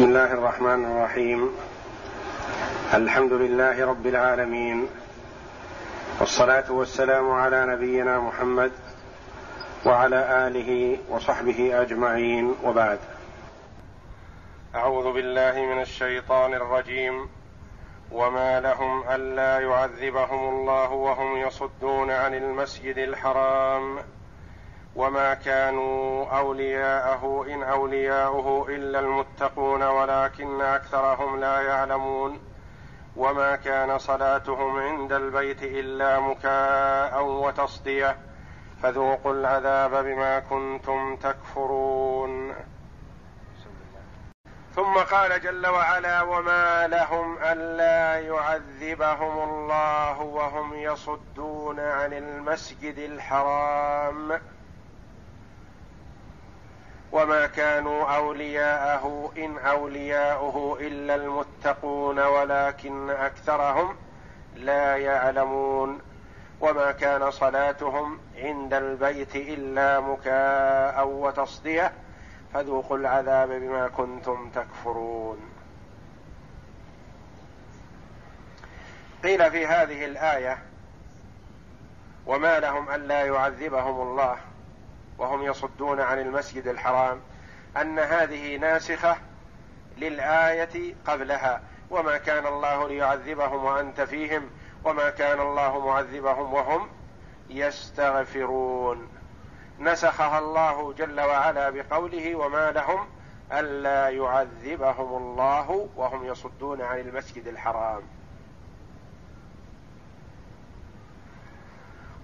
بسم الله الرحمن الرحيم. الحمد لله رب العالمين. والصلاة والسلام على نبينا محمد وعلى آله وصحبه أجمعين. وبعد. أعوذ بالله من الشيطان الرجيم. وما لهم ألا يعذبهم الله وهم يصدون عن المسجد الحرام. وما كانوا اولياءه ان اولياؤه الا المتقون ولكن اكثرهم لا يعلمون وما كان صلاتهم عند البيت الا مكاء وتصديه فذوقوا العذاب بما كنتم تكفرون. ثم قال جل وعلا وما لهم الا يعذبهم الله وهم يصدون عن المسجد الحرام. وما كانوا اولياءه ان اولياؤه الا المتقون ولكن اكثرهم لا يعلمون وما كان صلاتهم عند البيت الا مكاء وتصديه فذوقوا العذاب بما كنتم تكفرون. قيل في هذه الايه وما لهم الا يعذبهم الله وهم يصدون عن المسجد الحرام أن هذه ناسخة للآية قبلها وما كان الله ليعذبهم وأنت فيهم وما كان الله معذبهم وهم يستغفرون. نسخها الله جل وعلا بقوله وما لهم ألا يعذبهم الله وهم يصدون عن المسجد الحرام.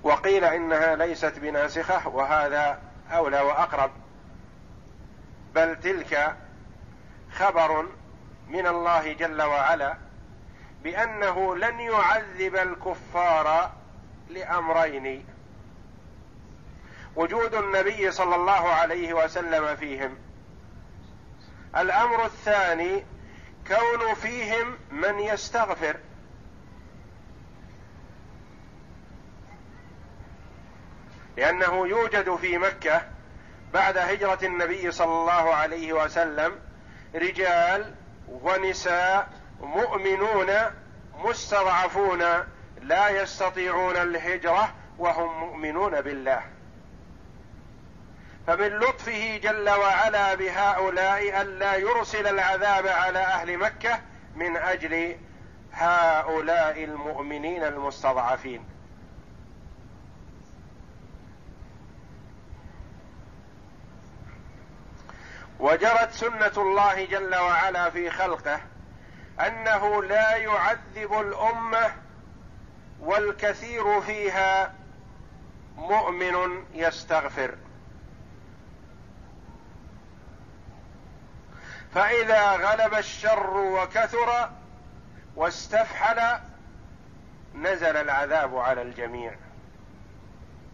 وقيل إنها ليست بناسخة وهذا أولى وأقرب. بل تلك خبر من الله جل وعلا بأنه لن يعذب الكفار لأمرين. وجود النبي صلى الله عليه وسلم فيهم. الأمر الثاني كون فيهم من يستغفر. لأنه يوجد في مكة بعد هجرة النبي صلى الله عليه وسلم رجال ونساء مؤمنون مستضعفون لا يستطيعون الهجرة وهم مؤمنون بالله. فمن لطفه جل وعلا بهؤلاء ألا يرسل العذاب على أهل مكة من أجل هؤلاء المؤمنين المستضعفين. وجرت سنة الله جل وعلا في خلقه أنه لا يعذب الأمة والكثير فيها مؤمن يستغفر. فإذا غلب الشر وكثر واستفحل نزل العذاب على الجميع.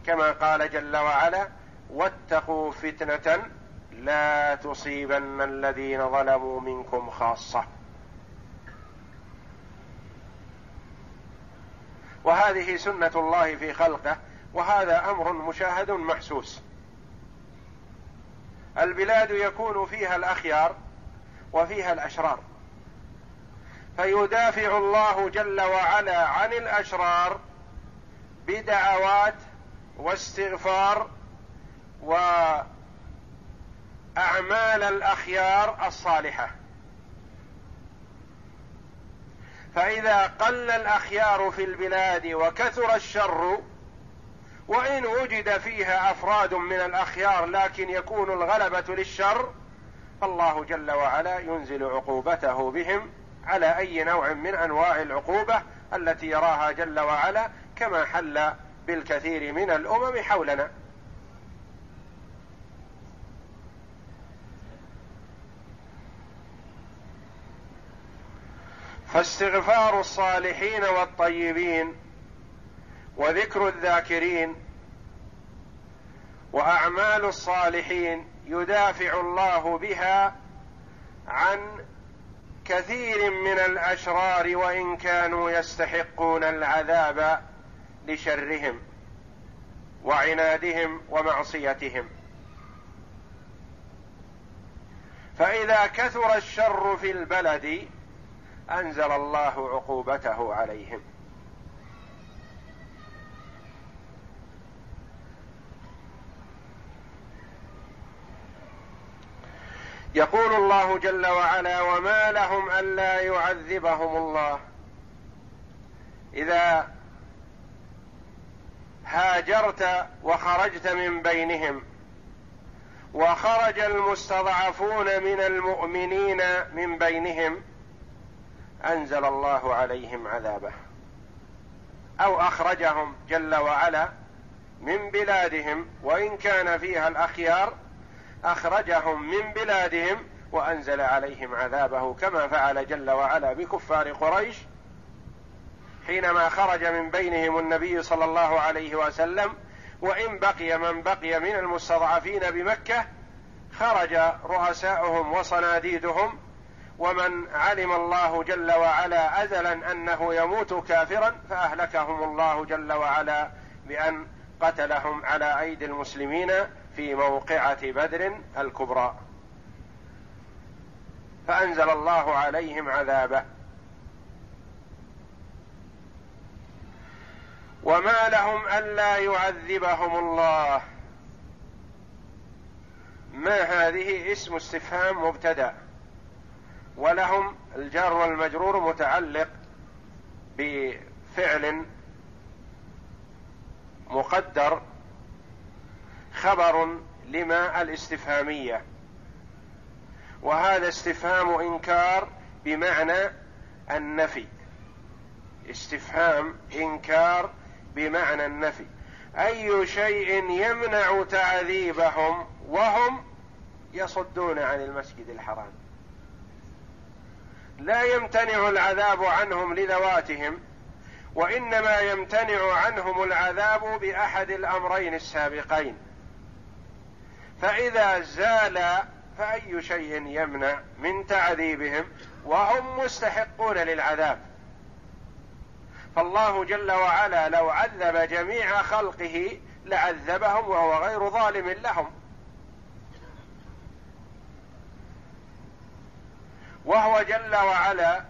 كما قال جل وعلا واتقوا فتنة لا تصيبن الذين ظلموا منكم خاصة. وهذه سنة الله في خلقه وهذا أمر مشاهد محسوس. البلاد يكون فيها الأخيار وفيها الأشرار. فيدافع الله جل وعلا عن الأشرار بدعوات واستغفار و أعمال الأخيار الصالحة. فإذا قل الأخيار في البلاد وكثر الشر وإن وجد فيها أفراد من الأخيار لكن يكون الغلبة للشر فالله جل وعلا ينزل عقوبته بهم على أي نوع من أنواع العقوبة التي يراها جل وعلا كما حل بالكثير من الأمم حولنا. فاستغفار الصالحين والطيبين وذكر الذاكرين وأعمال الصالحين يدافع الله بها عن كثير من الأشرار وإن كانوا يستحقون العذاب لشرهم وعنادهم ومعصيتهم. فإذا كثر الشر في البلد أنزل الله عقوبته عليهم. يقول الله جل وعلا وما لهم ألا يعذبهم الله. إذا هاجرت وخرجت من بينهم وخرج المستضعفون من المؤمنين من بينهم أنزل الله عليهم عذابه أو أخرجهم جل وعلا من بلادهم وإن كان فيها الأخيار أخرجهم من بلادهم وأنزل عليهم عذابه كما فعل جل وعلا بكفار قريش حينما خرج من بينهم النبي صلى الله عليه وسلم وإن بقي من بقي من المستضعفين بمكة خرج رؤساؤهم وصناديدهم ومن علم الله جل وعلا ازلا أنه يموت كافرا فأهلكهم الله جل وعلا بأن قتلهم على أيدي المسلمين في موقعة بدر الكبرى. فأنزل الله عليهم عذابه. وما لهم ألا يعذبهم الله. ما هذه؟ اسم استفهام مبتدأ. ولهم الجار والمجرور متعلق بفعل مقدر خبر لما الاستفهامية. وهذا استفهام إنكار بمعنى النفي. استفهام إنكار بمعنى النفي. أي شيء يمنع تعذيبهم وهم يصدون عن المسجد الحرام. لا يمتنع العذاب عنهم لذواتهم وإنما يمتنع عنهم العذاب بأحد الأمرين السابقين. فإذا زال فأي شيء يمنع من تعذيبهم وهم مستحقون للعذاب. فالله جل وعلا لو عذب جميع خلقه لعذبهم وهو غير ظالم لهم. وهو جل وعلا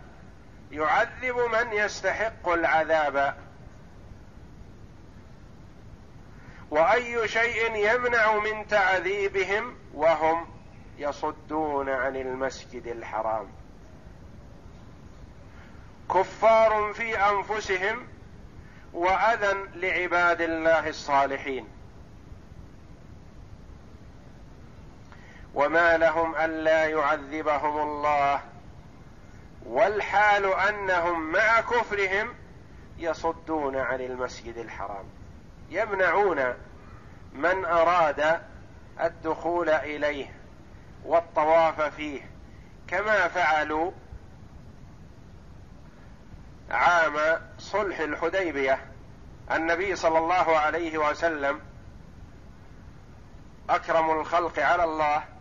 يعذب من يستحق العذاب. وأي شيء يمنع من تعذيبهم وهم يصدون عن المسجد الحرام. كفار في أنفسهم وأذى لعباد الله الصالحين. وما لهم ألا يعذبهم الله. والحال أنهم مع كفرهم يصدون عن المسجد الحرام. يمنعون من أراد الدخول إليه والطواف فيه. كما فعلوا عام صلح الحديبية. النبي صلى الله عليه وسلم أكرم الخلق على الله.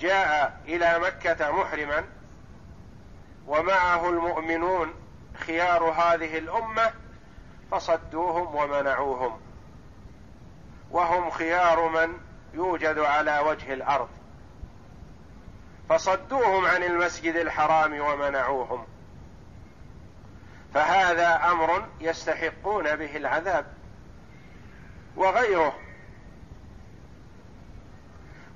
جاء إلى مكة محرما ومعه المؤمنون خيار هذه الأمة فصدوهم ومنعوهم. وهم خيار من يوجد على وجه الأرض. فصدوهم عن المسجد الحرام ومنعوهم. فهذا أمر يستحقون به العذاب. وغيره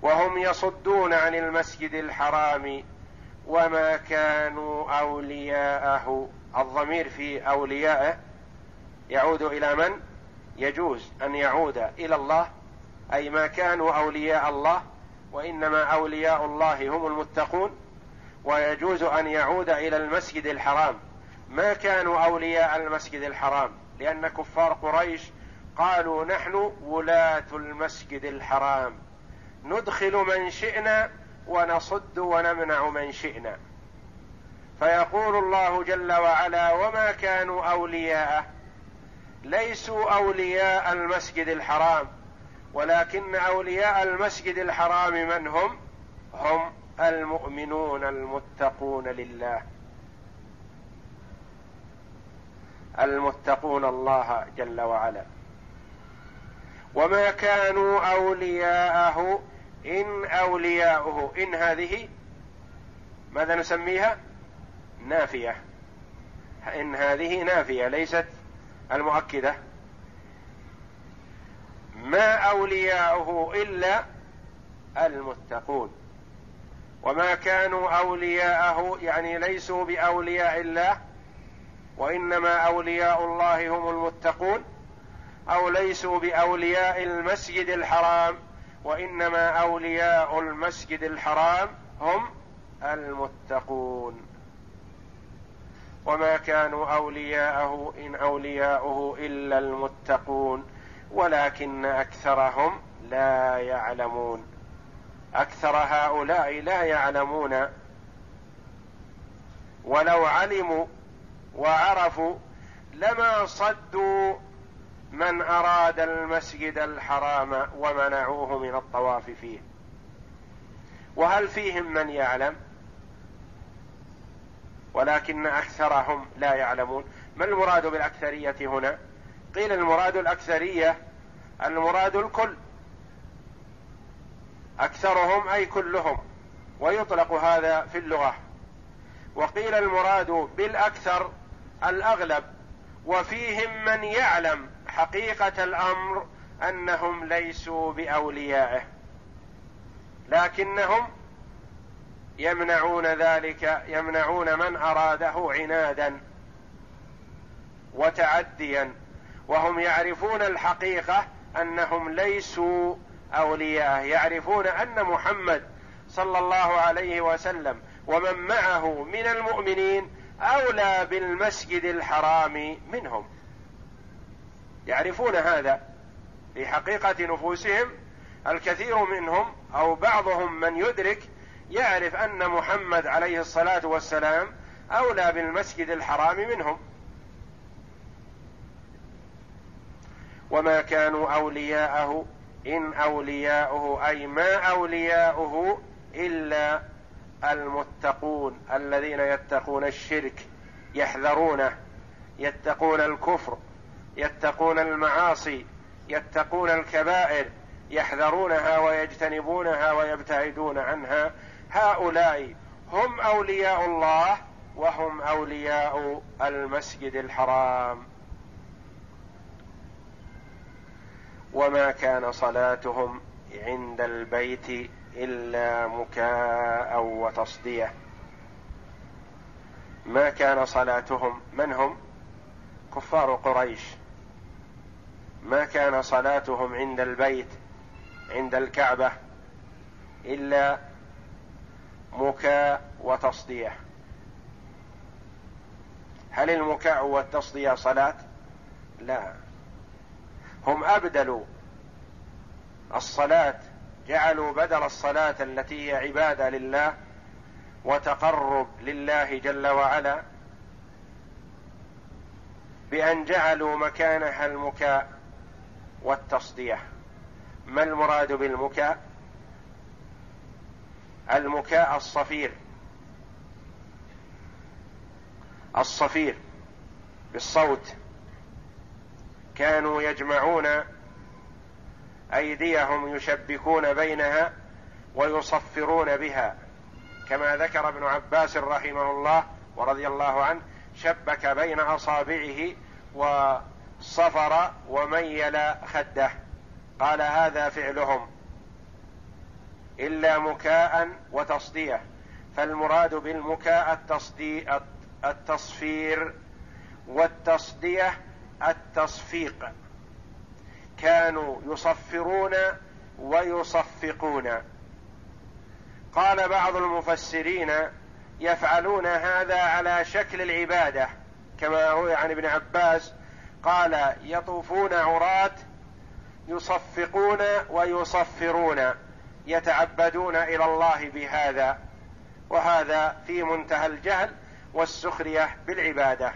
وهم يصدون عن المسجد الحرام وما كانوا أولياءه. الضمير في اوليائه يعود إلى من؟ يجوز أن يعود إلى الله أي ما كانوا أولياء الله وإنما أولياء الله هم المتقون. ويجوز أن يعود إلى المسجد الحرام. ما كانوا أولياء المسجد الحرام؟ لأن كفار قريش قالوا نحن ولاة المسجد الحرام. ندخل من شئنا ونصد ونمنع من شئنا. فيقول الله جل وعلا وما كانوا أولياءه ليسوا أولياء المسجد الحرام ولكن أولياء المسجد الحرام من هم؟ هم المؤمنون المتقون لله. المتقون الله جل وعلا. وما كانوا اولياءه إن أولياؤه إن هذه ماذا نسميها؟ نافية. إن هذه نافية ليست المؤكدة. ما أولياؤه إلا المتقون. وما كانوا أولياءه يعني ليسوا بأولياء الله وإنما أولياء الله هم المتقون. أو ليسوا بأولياء المسجد الحرام وإنما أولياء المسجد الحرام هم المتقون. وما كانوا أولياءه إن أولياؤه إلا المتقون ولكن أكثرهم لا يعلمون. أكثر هؤلاء لا يعلمون. ولو علموا وعرفوا لما صدوا من أراد المسجد الحرام ومنعوه من الطواف فيه. وهل فيهم من يعلم؟ ولكن أكثرهم لا يعلمون. ما المراد بالأكثرية هنا؟ قيل المراد الأكثرية المراد الكل. أكثرهم أي كلهم. ويطلق هذا في اللغة. وقيل المراد بالأكثر الأغلب. وفيهم من يعلم. حقيقة الأمر أنهم ليسوا بأوليائه لكنهم يمنعون ذلك يمنعون من أراده عنادا وتعديا وهم يعرفون الحقيقة أنهم ليسوا اولياء يعرفون أن محمد صلى الله عليه وسلم ومن معه من المؤمنين أولى بالمسجد الحرام منهم. يعرفون هذا في حقيقة نفوسهم الكثير منهم أو بعضهم من يدرك يعرف أن محمد عليه الصلاة والسلام أولى بالمسجد الحرام منهم. وما كانوا أولياءه إن أولياؤه أي ما أولياؤه إلا المتقون الذين يتقون الشرك يحذرونه يتقون الكفر. يتقون المعاصي يتقون الكبائر يحذرونها ويجتنبونها ويبتعدون عنها. هؤلاء هم أولياء الله وهم أولياء المسجد الحرام. وما كان صلاتهم عند البيت إلا مكاء وتصدية. ما كان صلاتهم من هم؟ كفار قريش. ما كان صلاتهم عند البيت عند الكعبة إلا مكاء وتصدية. هل المكاء والتصدية صلاة؟ لا. هم أبدلوا الصلاة جعلوا بدل الصلاة التي هي عبادة لله وتقرب لله جل وعلا بأن جعلوا مكانها المكاء. والتصدية. ما المراد بالمكاء؟ المكاء الصفير. الصفير بالصوت. كانوا يجمعون أيديهم يشبكون بينها ويصفرون بها. كما ذكر ابن عباس رحمه الله ورضي الله عنه شبك بين أصابعه وصفر وميل خده. قال هذا فعلهم. إلا مكاء وتصدية. فالمراد بالمكاء التصفير والتصدية التصفيق. كانوا يصفرون ويصفقون. قال بعض المفسرين يفعلون هذا على شكل العبادة كما هو عن ابن عباس قال يطوفون عراة يصفقون ويصفرون يتعبدون إلى الله بهذا وهذا في منتهى الجهل والسخرية بالعبادة.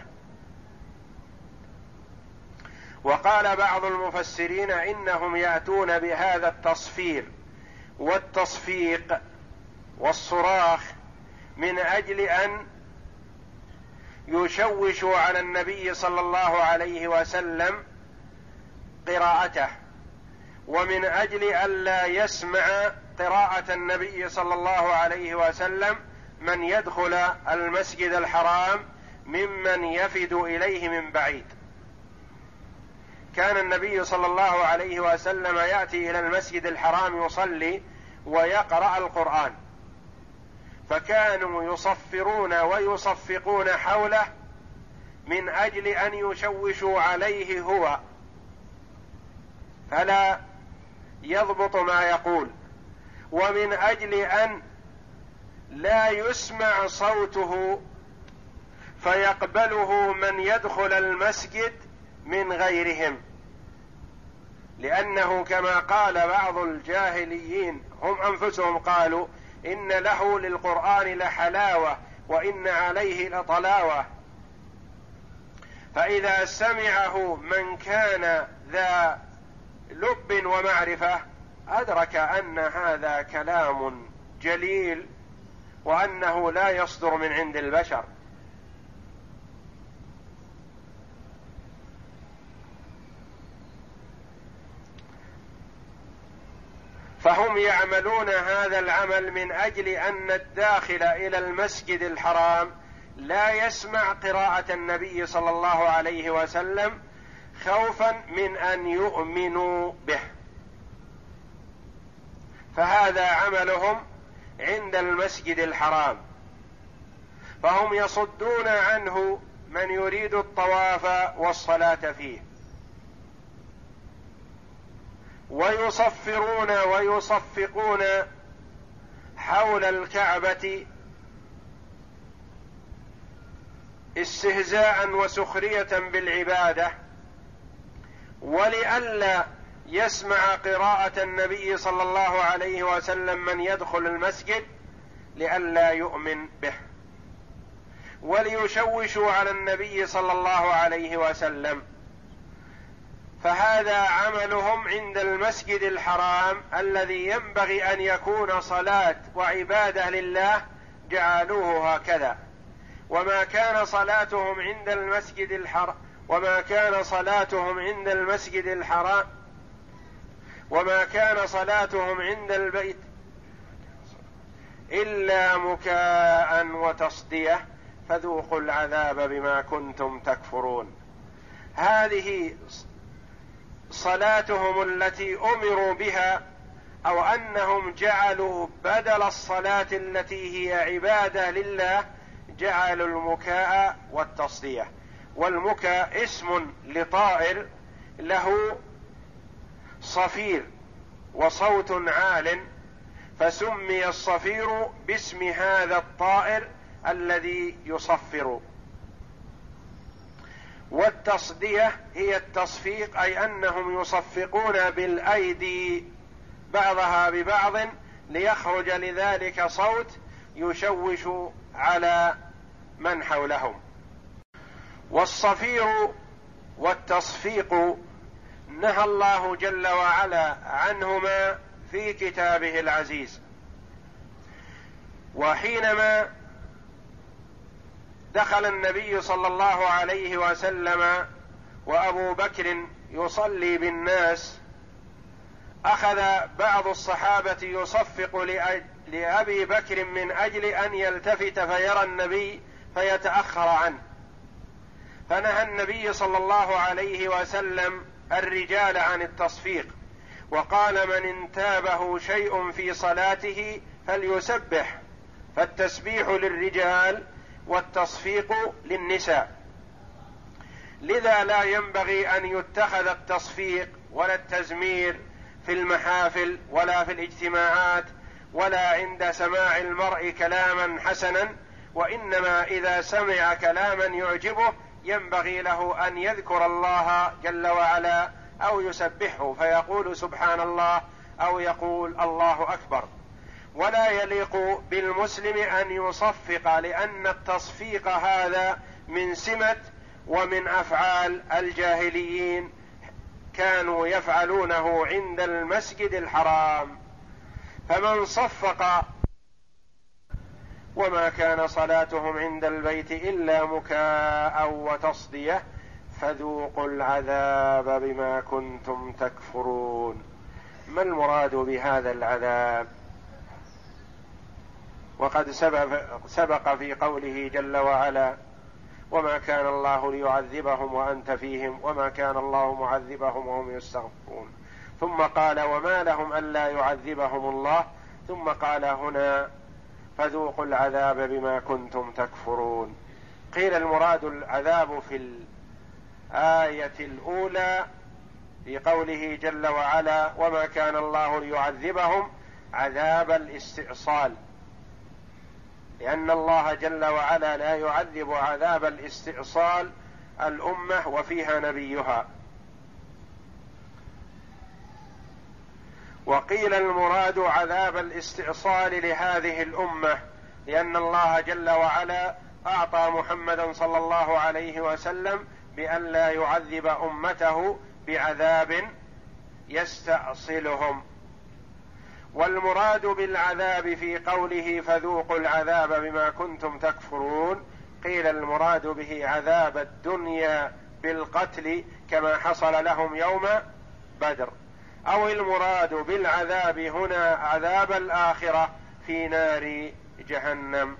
وقال بعض المفسرين إنهم يأتون بهذا التصفير والتصفيق والصراخ من أجل أن يشوشوا على النبي صلى الله عليه وسلم قراءته ومن أجل الا يسمع قراءة النبي صلى الله عليه وسلم من يدخل المسجد الحرام ممن يفد إليه من بعيد. كان النبي صلى الله عليه وسلم يأتي إلى المسجد الحرام يصلي ويقرأ القرآن. فكانوا يصفرون ويصفقون حوله من أجل أن يشوشوا عليه هو. فلا يضبط ما يقول. ومن أجل أن لا يسمع صوته فيقبله من يدخل المسجد من غيرهم. لأنه كما قال بعض الجاهليين هم أنفسهم قالوا إن له للقرآن لحلاوة وإن عليه لطلاوة. فإذا سمعه من كان ذا لب ومعرفة أدرك أن هذا كلام جليل وأنه لا يصدر من عند البشر. فهم يعملون هذا العمل من أجل أن الداخل إلى المسجد الحرام لا يسمع قراءة النبي صلى الله عليه وسلم خوفا من أن يؤمنوا به. فهذا عملهم عند المسجد الحرام. فهم يصدون عنه من يريد الطواف والصلاة فيه. ويصفرون ويصفقون حول الكعبة استهزاء وسخرية بالعبادة ولئلا يسمع قراءة النبي صلى الله عليه وسلم من يدخل المسجد لئلا يؤمن به وليشوشوا على النبي صلى الله عليه وسلم. فهذا عملهم عند المسجد الحرام الذي ينبغي أن يكون صلاة وعبادة لله جعلوه هكذا. وما كان صلاتهم عند المسجد الحرام وما كان صلاتهم عند المسجد الحرام وما كان صلاتهم عند البيت إلا مكاء وتصدية فذوقوا العذاب بما كنتم تكفرون. هذه صلاتهم التي أمروا بها أو أنهم جعلوا بدل الصلاة التي هي عبادة لله جعلوا المكاء والتصدية. والمكاء اسم لطائر له صفير وصوت عال فسمي الصفير باسم هذا الطائر الذي يصفر. والتصدية هي التصفيق أي أنهم يصفقون بالأيدي بعضها ببعض ليخرج لذلك صوت يشوش على من حولهم. والصفير والتصفيق نهى الله جل وعلا عنهما في كتابه العزيز. وحينما دخل النبي صلى الله عليه وسلم وأبو بكر يصلي بالناس أخذ بعض الصحابة يصفق لأبي بكر من أجل أن يلتفت فيرى النبي فيتأخر عنه. فنهى النبي صلى الله عليه وسلم الرجال عن التصفيق وقال من انتابه شيء في صلاته فليسبح فالتسبيح للرجال والتصفيق للنساء. لذا لا ينبغي أن يتخذ التصفيق ولا التزمير في المحافل ولا في الاجتماعات ولا عند سماع المرء كلاما حسنا وإنما إذا سمع كلاما يعجبه ينبغي له أن يذكر الله جل وعلا أو يسبحه فيقول سبحان الله أو يقول الله أكبر. ولا يليق بالمسلم أن يصفق لأن التصفيق هذا من سمة ومن أفعال الجاهليين كانوا يفعلونه عند المسجد الحرام. فمن صفق وما كان صلاتهم عند البيت إلا مكاء وتصدية فذوقوا العذاب بما كنتم تكفرون. ما المراد بهذا العذاب؟ وقد سبق, سبق في قوله جل وعلا وما كان الله ليعذبهم وأنت فيهم وما كان الله معذبهم وهم يستغفرون. ثم قال وما لهم ألا يعذبهم الله. ثم قال هنا فذوقوا العذاب بما كنتم تكفرون. قيل المراد العذاب في الآية الأولى في قوله جل وعلا وما كان الله ليعذبهم عذاب الاستئصال. لأن الله جل وعلا لا يعذب عذاب الاستئصال الأمة وفيها نبيها. وقيل المراد عذاب الاستئصال لهذه الأمة لأن الله جل وعلا أعطى محمدا صلى الله عليه وسلم بأن لا يعذب أمته بعذاب يستأصلهم. والمراد بالعذاب في قوله فذوقوا العذاب بما كنتم تكفرون قيل المراد به عذاب الدنيا بالقتل كما حصل لهم يوم بدر. أو المراد بالعذاب هنا عذاب الآخرة في نار جهنم.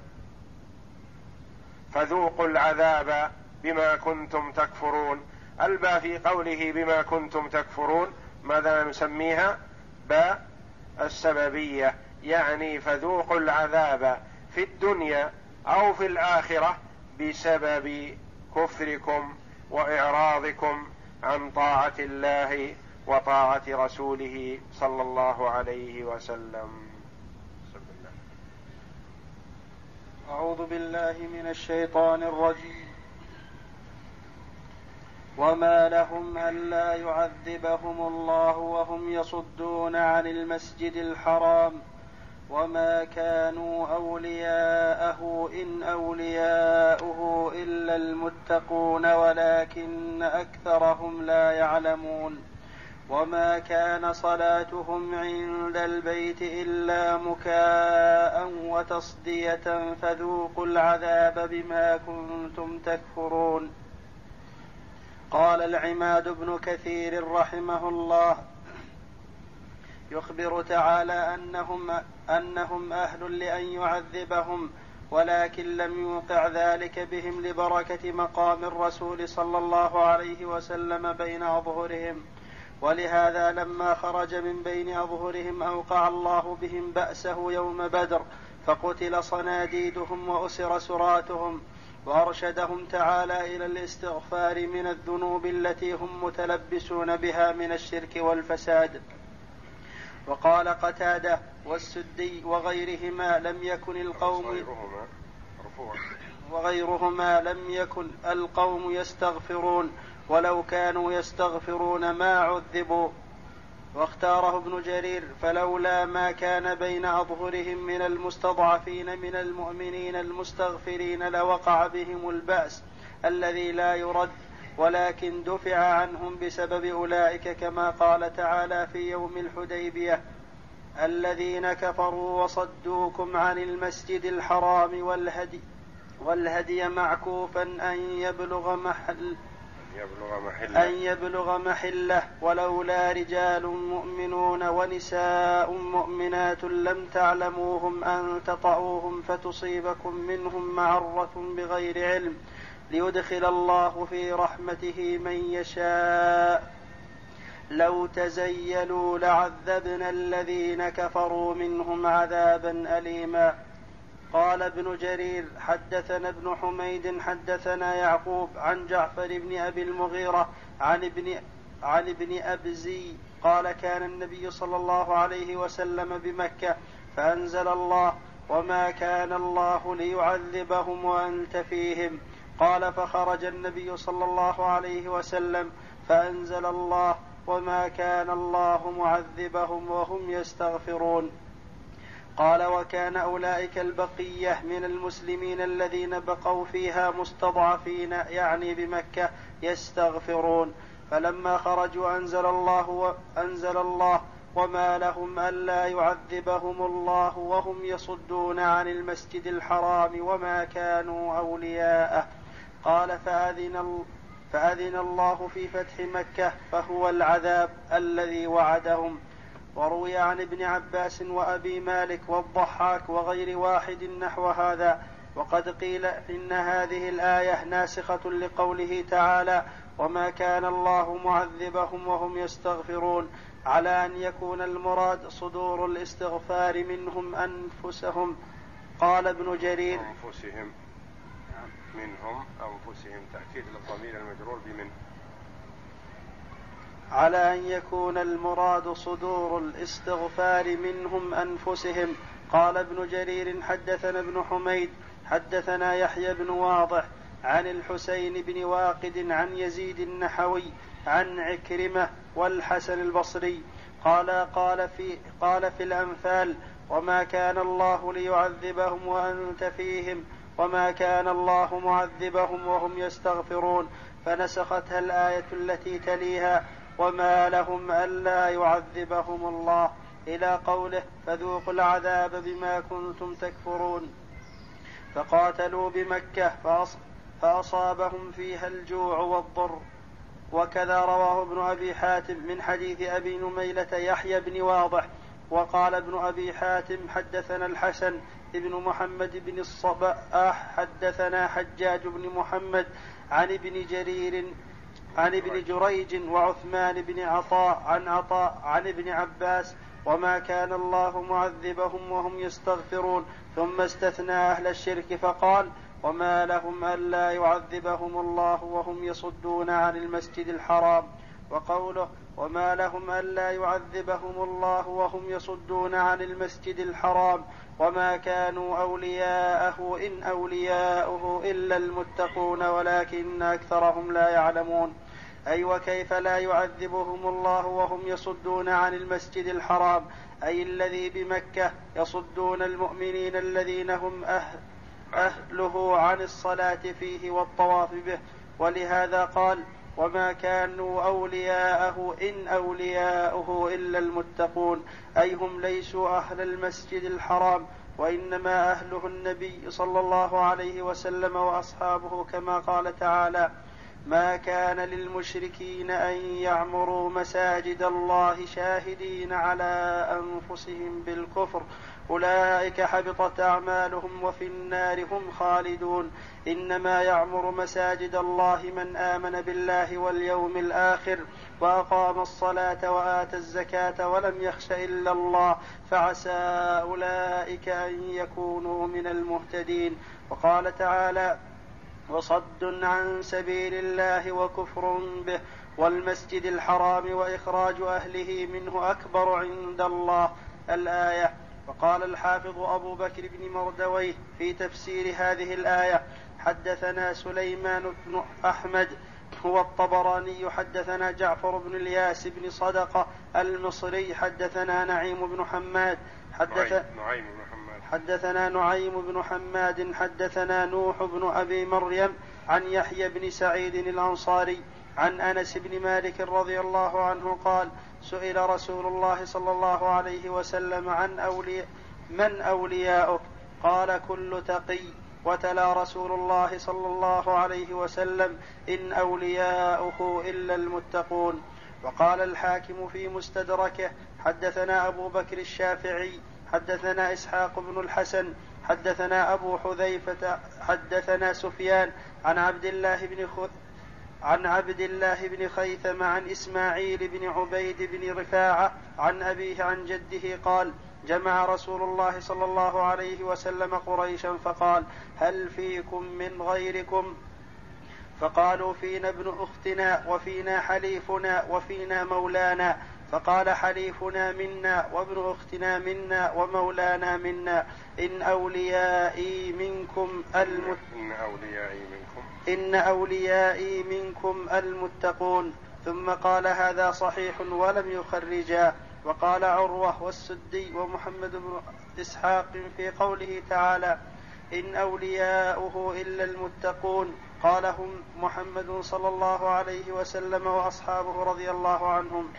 فذوقوا العذاب بما كنتم تكفرون. الباء في قوله بما كنتم تكفرون ماذا نسميها؟ باء. السببية يعني فذوقوا العذاب في الدنيا أو في الآخرة بسبب كفركم وإعراضكم عن طاعة الله وطاعة رسوله صلى الله عليه وسلم. أعوذ بالله من الشيطان الرجيم. وما لهم الا يعذبهم الله وهم يصدون عن المسجد الحرام وما كانوا اولياءه ان اولياؤه الا المتقون ولكن اكثرهم لا يعلمون وما كان صلاتهم عند البيت الا مكاء وتصديه فذوقوا العذاب بما كنتم تكفرون قال العماد بن كثير رحمه الله يخبر تعالى انهم أنهم أهل لأن يعذبهم ولكن لم يوقع ذلك بهم لبركة مقام الرسول صلى الله عليه وسلم بين اظهرهم ولهذا لما خرج من بين اظهرهم أوقع الله بهم بأسه يوم بدر فقتل صناديدهم وأسر سراتهم. وارشدهم تعالى إلى الاستغفار من الذنوب التي هم متلبسون بها من الشرك والفساد. وقال قتادة والسدي وغيرهما لم يكن القوم وغيرهما لم يكن القوم يستغفرون ولو كانوا يستغفرون ما عذبوا. واختاره ابن جرير فلولا ما كان بين أظهرهم من المستضعفين من المؤمنين المستغفرين لوقع بهم البأس الذي لا يرد ولكن دفع عنهم بسبب أولئك كما قال تعالى في يوم الحديبية الذين كفروا وصدوكم عن المسجد الحرام والهدي والهدي معكوفا أن يبلغ محل يبلغ محله. أن يبلغ محله ولولا رجال مؤمنون ونساء مؤمنات لم تعلموهم أن تطعوهم فتصيبكم منهم معرة بغير علم ليدخل الله في رحمته من يشاء. لو تزيلوا لعذبنا الذين كفروا منهم عذابا أليما. قال ابن جرير حدثنا ابن حميد حدثنا يعقوب عن جعفر بن أبي المغيرة عن ابن عن ابن أبزي قال كان النبي صلى الله عليه وسلم بمكة فأنزل الله وما كان الله ليعذبهم وأنت فيهم. قال فخرج النبي صلى الله عليه وسلم فأنزل الله وما كان الله معذبهم وهم يستغفرون. قال وكان أولئك البقية من المسلمين الذين بقوا فيها مستضعفين يعني بمكة يستغفرون. فلما خرجوا أنزل الله أنزل الله وما لهم ألا يعذبهم الله وهم يصدون عن المسجد الحرام وما كانوا أولياءه. قال فأذن فأذن الله في فتح مكة فهو العذاب الذي وعدهم. وروي عن ابن عباس وأبي مالك والضحاك وغير واحد نحو هذا وقد قيل إن هذه الآية ناسخة لقوله تعالى وما كان الله معذبهم وهم يستغفرون على أن يكون المراد صدور الاستغفار منهم أنفسهم. قال ابن جرير أنفسهم منهم أنفسهم تأكيد للضمير المجرور بمن؟ على أن يكون المراد صدور الاستغفار منهم أنفسهم. قال ابن جرير حدثنا ابن حميد حدثنا يحيى بن واضح عن الحسين بن واقد عن يزيد النحوي عن عكرمة والحسن البصري. قال قال في قال في الأنفال وما كان الله ليعذبهم وأنت فيهم وما كان الله معذبهم وهم يستغفرون. فنسختها الآية التي تليها وما لهم ألا يعذبهم الله. إلى قوله فذوقوا العذاب بما كنتم تكفرون. فقاتلوا بمكة فأصابهم فيها الجوع والضر. وكذا رواه ابن أبي حاتم من حديث أبي نميلة يحيى بن واضح. وقال ابن أبي حاتم حدثنا الحسن ابن محمد بن الصباح حدثنا حجاج بن محمد عن ابن جرير عن ابن جريج وعثمان بن عطاء عن عطاء عن ابن عباس وما كان الله معذبهم وهم يستغفرون ثم استثنى أهل الشرك فقال وما لهم ألا يعذبهم الله وهم يصدون عن المسجد الحرام وقوله وما لهم ألا يعذبهم الله وهم يصدون عن المسجد الحرام وما كانوا أولياءه إن أولياؤه إلا المتقون ولكن أكثرهم لا يعلمون أي وكيف لا يعذبهم الله وهم يصدون عن المسجد الحرام؟ أي الذي بمكة يصدون المؤمنين الذين هم أهل أهله عن الصلاة فيه والطواف به. ولهذا قال وما كانوا أولياءه إن أولياؤه إلا المتقون. أي هم ليسوا أهل المسجد الحرام وإنما أهله النبي صلى الله عليه وسلم وأصحابه كما قال تعالى ما كان للمشركين أن يعمروا مساجد الله شاهدين على أنفسهم بالكفر. أولئك حبطت أعمالهم وفي النار هم خالدون. إنما يعمر مساجد الله من آمن بالله واليوم الآخر وأقام الصلاة وآتى الزكاة ولم يخش إلا الله. فعسى أولئك أن يكونوا من المهتدين. وقال تعالى وصد عن سبيل الله وكفر به والمسجد الحرام وإخراج أهله منه أكبر عند الله الآية. وقال الحافظ أبو بكر بن مردويه في تفسير هذه الآية حدثنا سليمان بن أحمد هو الطبراني حدثنا جعفر بن الياس بن صدقة المصري حدثنا نعيم بن حماد حدث نعيم بن حدثنا نعيم بن حماد حدثنا نوح بن أبي مريم عن يحيى بن سعيد الأنصاري عن أنس بن مالك رضي الله عنه قال سئل رسول الله صلى الله عليه وسلم عن أولياء من أولياؤك؟ قال كل تقي. وتلا رسول الله صلى الله عليه وسلم إن أولياؤه إلا المتقون. وقال الحاكم في مستدركه حدثنا أبو بكر الشافعي حدثنا إسحاق بن الحسن حدثنا أبو حذيفة حدثنا سفيان عن عبد الله بن خ... عن عبد الله بن خيثم عن إسماعيل بن عبيد بن رفاعة عن أبيه عن جده قال جمع رسول الله صلى الله عليه وسلم قريشا فقال هل فيكم من غيركم؟ فقالوا فينا ابن أختنا وفينا حليفنا وفينا مولانا. فقال حليفنا منا وابن أختنا منا ومولانا منا إن أوليائي منكم المت... إن أوليائي منكم. إن أوليائي منكم المتقون. ثم قال هذا صحيح ولم يخرجا. وقال عروة والسدي ومحمد بن إسحاق في قوله تعالى إن أولياؤه إلا المتقون. قال هم محمد صلى الله عليه وسلم وأصحابه رضي الله عنهم.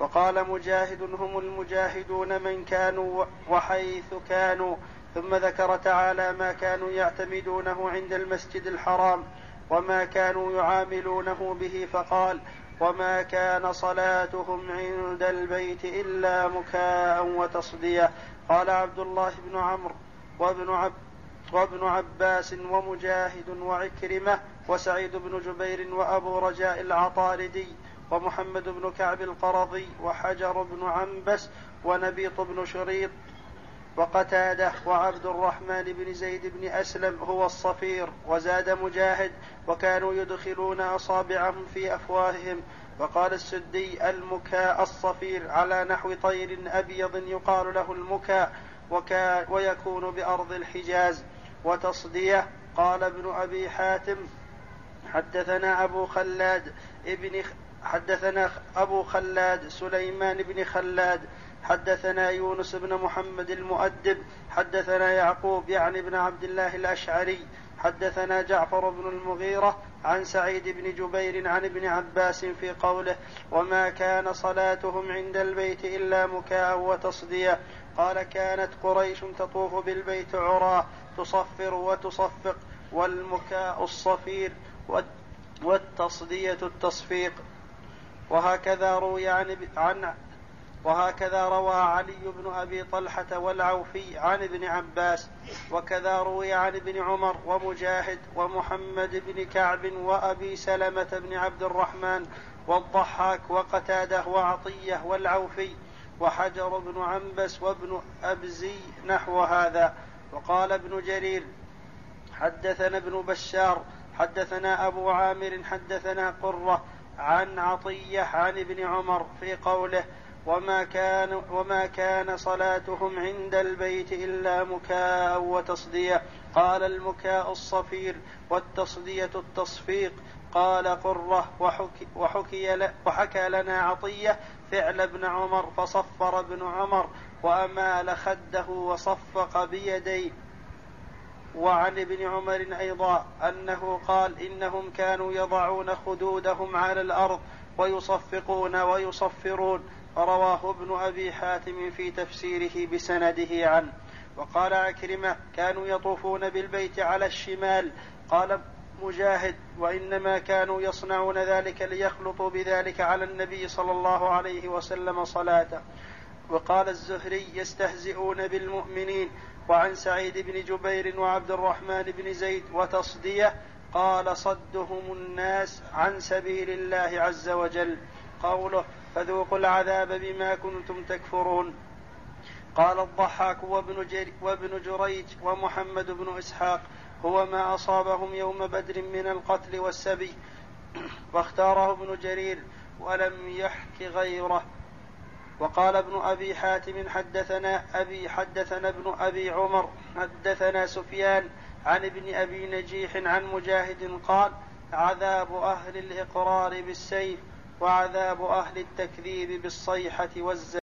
وقال مجاهد هم المجاهدون من كانوا وحيث كانوا. ثم ذكر تعالى ما كانوا يعتمدونه عند المسجد الحرام وما كانوا يعاملونه به فقال وما كان صلاتهم عند البيت إلا مكاء وتصدية. قال عبد الله بن عمرو وابن عبد وابن عباس ومجاهد وعكرمة وسعيد بن جبير وأبو رجاء العطاردي ومحمد بن كعب القرظي وحجر بن عنبس ونبيط بن شريط وقتادة وعبد الرحمن بن زيد بن أسلم هو الصفير وزاد مجاهد وكانوا يدخلون أصابعهم في أفواههم. وقال السدي المكاء الصفير على نحو طير أبيض يقال له المكاء ويكون بأرض الحجاز. وتصدية قال ابن أبي حاتم حدثنا أبو خلاد ابن حدثنا أبو خلاد سليمان بن خلاد حدثنا يونس بن محمد المؤدب حدثنا يعقوب يعني بن عبد الله الأشعري حدثنا جعفر بن المغيرة عن سعيد بن جبير عن ابن عباس في قوله وما كان صلاتهم عند البيت إلا مكاء وتصدية قال كانت قريش تطوف بالبيت عراه تصفر وتصفق والمكاء الصفير والتصدية التصفيق وهكذا روي عن عن وهكذا روى علي بن أبي طلحة والعوفي عن ابن عباس وكذا روي عن ابن عمر ومجاهد ومحمد بن كعب وأبي سلمة بن عبد الرحمن والضحاك وقتاده وعطية والعوفي وحجر بن عنبس وابن أبزي نحو هذا. وقال ابن جرير حدثنا ابن بشار حدثنا أبو عامر حدثنا قرة عن عطية عن ابن عمر في قوله وما كان وما كان صلاتهم عند البيت إلا مكاء وتصدية. قال المكاء الصفير والتصدية التصفيق. قال قرة وحكي, وحكي وحكى لنا عطية فعل ابن عمر فصفر ابن عمر وأمال خده وصفق بيديه. وعن ابن عمر أيضا أنه قال إنهم كانوا يضعون خدودهم على الأرض ويصفقون ويصفرون. رواه ابن أبي حاتم في تفسيره بسنده عنه. وقال عكرمة كانوا يطوفون بالبيت على الشمال. قال مجاهد وإنما كانوا يصنعون ذلك ليخلطوا بذلك على النبي صلى الله عليه وسلم صلاته. وقال الزهري يستهزئون بالمؤمنين. وعن سعيد بن جبير وعبد الرحمن بن زيد وتصدية قال صدهم الناس عن سبيل الله عز وجل. قوله فذوقوا العذاب بما كنتم تكفرون. قال الضحاك وابن, وابن جريج ومحمد بن إسحاق هو ما أصابهم يوم بدر من القتل والسبي. واختاره ابن جرير ولم يحك غيره. وقال ابن أبي حاتم حدثنا أبي حدثنا ابن أبي عمر حدثنا سفيان عن ابن أبي نجيح عن مجاهد قال عذاب أهل الإقرار بالسيف وعذاب أهل التكذيب بالصيحة والزنا